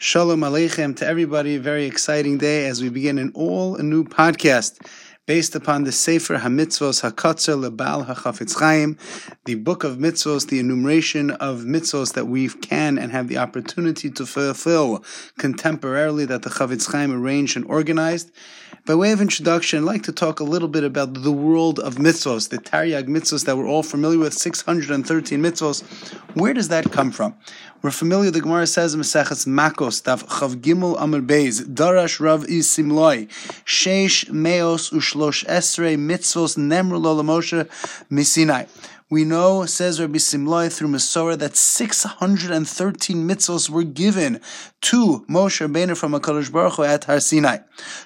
Shalom Aleichem to everybody. Very exciting day as we begin an all new podcast based upon the Sefer HaMitzvos HaKatzar Lebal HaChafetz Chaim, the book of mitzvos, the enumeration of mitzvos that we can and have the opportunity to fulfill contemporarily that the Chafetz Chaim arranged and organized. By way of introduction, I'd like to talk a little bit about the world of mitzvos, the Taryag mitzvos that we're all familiar with, 613 mitzvos. Where does that come from? We're familiar, the Gemara says Maseches Makos, Daf Chav Gimel Amud Beis, Darash Rabbi Simloi, Sheish Meos Ushlosh Esrei Mitzvos Nemru Misinai. We know, says Rabbi Simloi through Masorah, that 613 mitzvos were given to Moshe Rabbeinu from HaKadosh Baruch Hu at Har Sinai.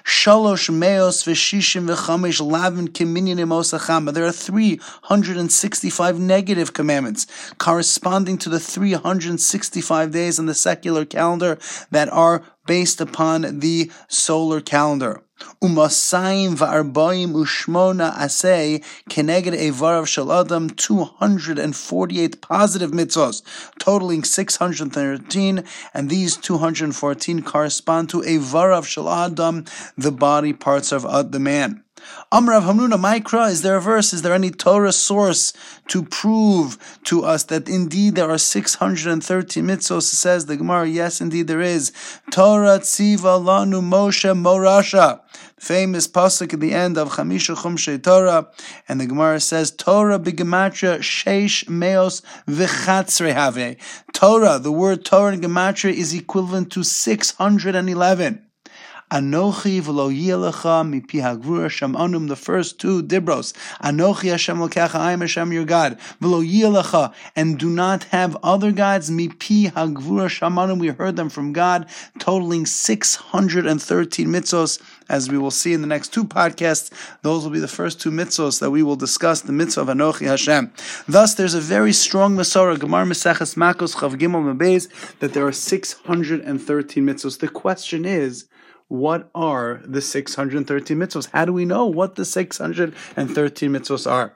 Shalosh meos v'shishim v'chamesh lavin kiminyanim osachama. There are 365 negative commandments corresponding to the 365 days on the secular calendar that are based upon the solar calendar. Umasayim va'arbaim ushmona asay keneged evarav shel adam 248 positive mitzvos, totaling 613, and these 214 correspond to evarav shel adam, the body parts of the man. Amrav Hamnuna Mikra, is there a verse? Is there any Torah source to prove to us that indeed there are 630 mitzvos? Says the Gemara, yes, indeed there is. Torah Tziva Lanu Moshe Morasha. Famous pasuk at the end of Chamisha Chumshei Torah, and the Gemara says Torah bigematria sheish meos v'chatzre have. Torah, the word Torah in gematria is equivalent to 611. Anochi v'lo yilecha mipi hagvura shamanum. The first two dibros. Anochi Hashem lokecha. I am Hashem your God. V'lo yilecha and do not have other gods. Mipi hagvura shamanum. We heard them from God, totaling six hundred and thirteen mitzvos. As we will see in the next two podcasts, those will be the first two mitzvos that we will discuss. The mitzvah of Anochi Hashem. Thus, there's a very strong Masorah Gemar Meseches Makos Chav Gimel that there are six hundred and thirteen mitzvos. The question is what are the 613 mitzvahs? How do we know what the 613 mitzvahs are?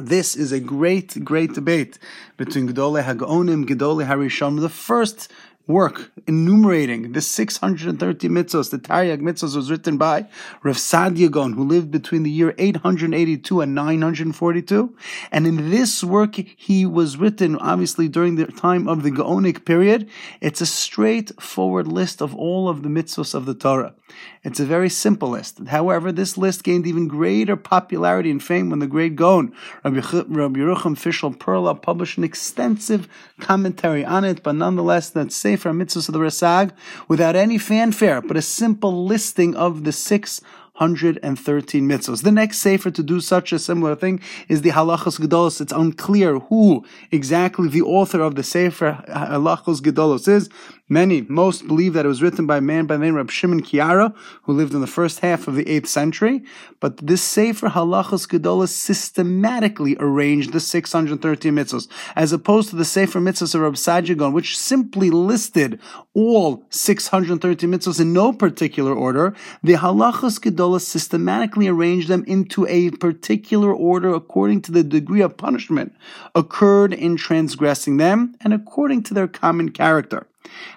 This is a great, great debate between Gedolei Hagonim, Gedolei Harishon. The first work enumerating the 630 mitzvahs, the Taryag mitzvahs was written by Rav Saadia who lived between the year 882 and 942. And in this work, he was written, obviously, during the time of the Gaonic period. It's a straightforward list of all of the mitzvahs of the Torah. It's a very simple list. However, this list gained even greater popularity and fame when the great Gaon, Rabbi Yerucham Fishel Perla, published an extensive commentary on it, but nonetheless, that Sefer Mitzvahs of the Rasag, without any fanfare, but a simple listing of the six 113 mitzvahs. The next sefer to do such a similar thing is the Halachos Gedolos. It's unclear who exactly the author of the sefer uh, Halachos Gedolos is. Many, most believe that it was written by a man by the name of Shimon Kayyara, who lived in the first half of the 8th century. But this Sefer Halachos Gedolos systematically arranged the 613 mitzvahs, as opposed to the Sefer Mitzvahs of Rab Saadia which simply listed all 630 mitzvahs in no particular order. The Halachos Systematically arranged them into a particular order according to the degree of punishment occurred in transgressing them and according to their common character.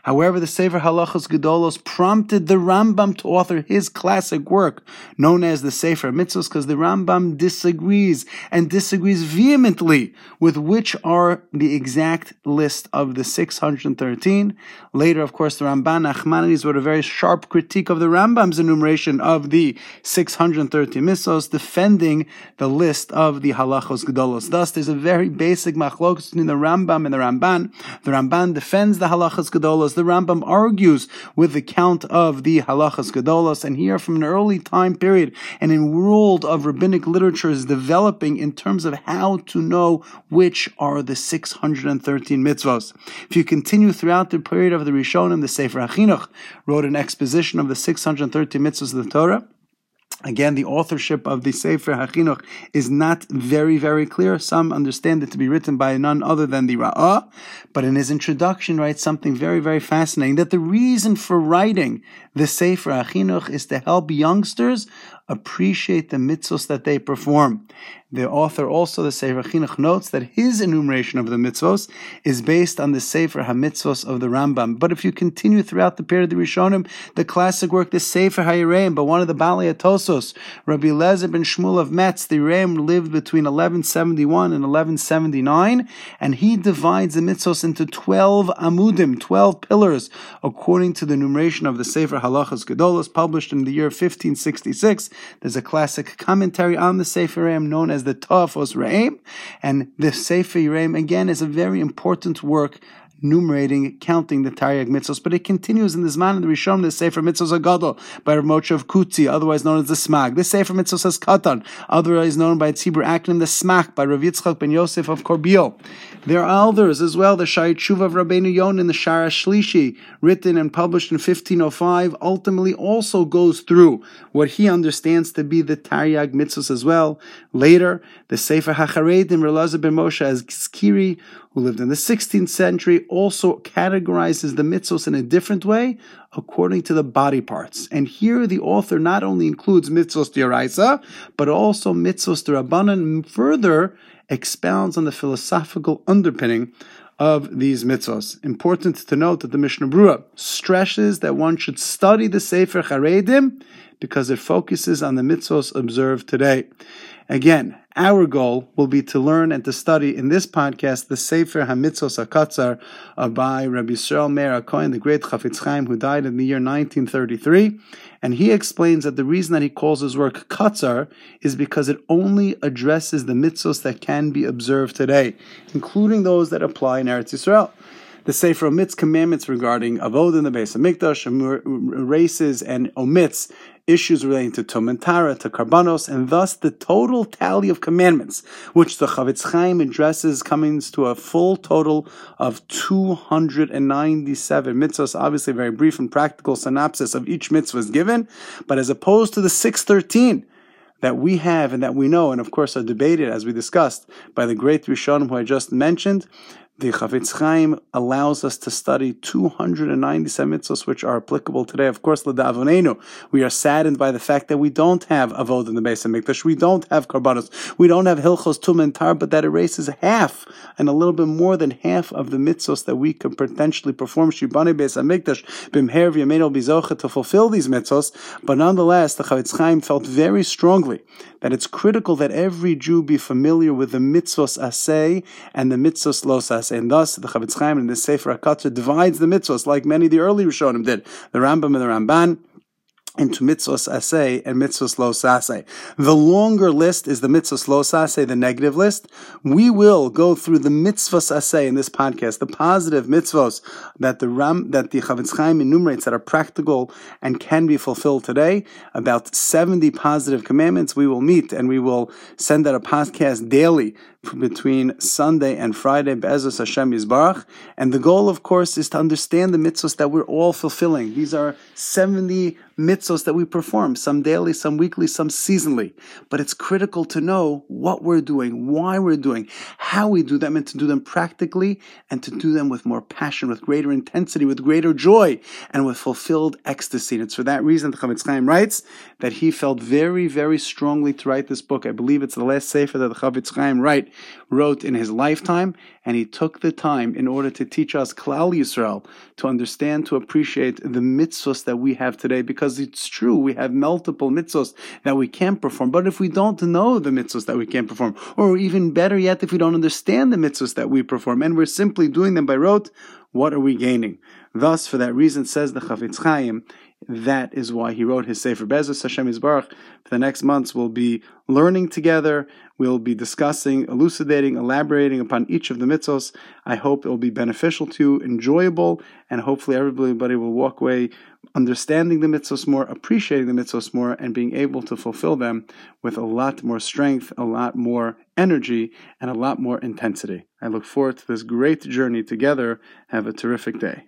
However, the Sefer Halachos Gedolos prompted the Rambam to author his classic work, known as the Sefer Mitzvos, because the Rambam disagrees and disagrees vehemently with which are the exact list of the 613. Later, of course, the Ramban Nachmanides wrote a very sharp critique of the Rambam's enumeration of the 613 mitzvos, defending the list of the Halachos Gedolos. Thus, there's a very basic machlokes between the Rambam and the Ramban. The Ramban defends the Halachos Gedolos. The Rambam argues with the count of the Halachos Gedolos, and here from an early time period, and in world of rabbinic literature is developing in terms of how to know which are the 613 mitzvos. If you continue throughout the period of the Rishonim, the Sefer HaChinuch wrote an exposition of the 613 mitzvos of the Torah. Again, the authorship of the Sefer HaChinuch is not very, very clear. Some understand it to be written by none other than the Ra'ah, but in his introduction writes something very, very fascinating, that the reason for writing the Sefer HaChinuch is to help youngsters appreciate the mitzvos that they perform. The author also, the Sefer Chinuch, notes that his enumeration of the mitzvos is based on the Sefer HaMitzvos of the Rambam. But if you continue throughout the period of the Rishonim, the classic work, the Sefer HaYireim, but one of the Baalei Tosos, Rabbi Lezer ben Shmuel of Metz, the Yireim lived between 1171 and 1179, and he divides the mitzvos into 12 amudim, 12 pillars, according to the enumeration of the Sefer Halachos Gedolos, published in the year 1566. There's a classic commentary on the Sefer Yireim known as as the Tafos Re'im. And the Sefer Re'im, again, is a very important work numerating, counting the Taryag mitzvos, but it continues in this man in the Rishon, the Sefer Mitzvos Agadol by Rav Moshe of Kutzi, otherwise known as the Smag. This Sefer Mitzvos says Katan, otherwise known by its Hebrew acronym, the Smak, by Rav Yitzchak ben Yosef of Korbio. There are others as well, the Shaarei Teshuva of Rabbeinu Yonah in the Shara Shlishi, written and published in 1505, ultimately also goes through what he understands to be the Taryag mitzvos as well. Later, the Sefer HaCharedim, Relazar ben Moshe Azikri, who lived in the 16th century, also categorizes the mitzvos in a different way according to the body parts. And here the author not only includes mitzvos dioraisa, but also mitzvos derabanan, further expounds on the philosophical underpinning of these mitzvos. Important to note that the Mishnah Berurah stresses that one should study the Sefer Charedim because it focuses on the mitzvos observed today. Again, our goal will be to learn and to study in this podcast the Sefer HaMitzvos HaKatzar by Rabbi Yisrael Meir HaKohen, the great Chafetz Chaim, who died in the year 1933. And he explains that the reason that he calls his work Katzar is because it only addresses the mitzvos that can be observed today, including those that apply in Eretz Yisrael the Sefer omits commandments regarding Avod in the base of Mikdash, erases and omits issues relating to Tum and Tara, to Karbanos, and thus the total tally of commandments, which the Chafetz Chaim addresses, comes to a full total of 297 mitzvahs. Obviously, a very brief and practical synopsis of each mitzvah is given, but as opposed to the 613, that we have and that we know, and of course are debated as we discussed by the great Rishonim who I just mentioned, the Chafetz Chaim allows us to study 297 mitzvahs which are applicable today. Of course, l'davonenu, we are saddened by the fact that we don't have avod in the base of Mikdash, we don't have karbanos, we don't have hilchos tum and tar, but that erases half and a little bit more than half of the mitzvahs that we could potentially perform shibane base of Mikdash bimher v'yameinu bizocha to fulfill these mitzvahs. But nonetheless, the Chafetz Chaim felt very strongly that it's critical that every Jew be familiar with the mitzvos asay and the mitzvos los asay. And thus, the Chafetz Chaim in the Sefer HaKatzar divides the mitzvos like many of the early Rishonim did, the Rambam and the Ramban into mitzvahs asay and mitzvahs lo sasay. The longer list is the mitzvahs lo sasay, the negative list. We will go through the mitzvahs asay in this podcast, the positive mitzvahs that the Ram, that the Chafetz Chaim enumerates that are practical and can be fulfilled today. About 70 positive commandments we will meet and we will send out a podcast daily between Sunday and Friday, Be'ezus Hashem Yisbarach. And the goal, of course, is to understand the mitzvahs that we're all fulfilling. These are 70 that we perform, some daily, some weekly, some seasonally. But it's critical to know what we're doing, why we're doing, how we do them, and to do them practically and to do them with more passion, with greater intensity, with greater joy, and with fulfilled ecstasy. And it's for that reason the Chafetz Chaim writes that he felt very, very strongly to write this book. I believe it's the last sefer that the Chafetz Chaim write, wrote in his lifetime, and he took the time in order to teach us Klal Yisrael to understand, to appreciate the mitzvahs that we have today, because it's true, we have multiple mitzvahs that we can't perform. But if we don't know the mitzvahs that we can't perform, or even better yet, if we don't understand the mitzvahs that we perform, and we're simply doing them by rote, what are we gaining? Thus, for that reason, says the Chafetz Chaim, that is why he wrote his Sefer Bezus Hashem Yisbarach. For the next months, we'll be learning together. We'll be discussing, elucidating, elaborating upon each of the mitzvos. I hope it will be beneficial to you, enjoyable, and hopefully everybody will walk away understanding the mitzvos more, appreciating the mitzvos more, and being able to fulfill them with a lot more strength, a lot more energy, and a lot more intensity. I look forward to this great journey together. Have a terrific day.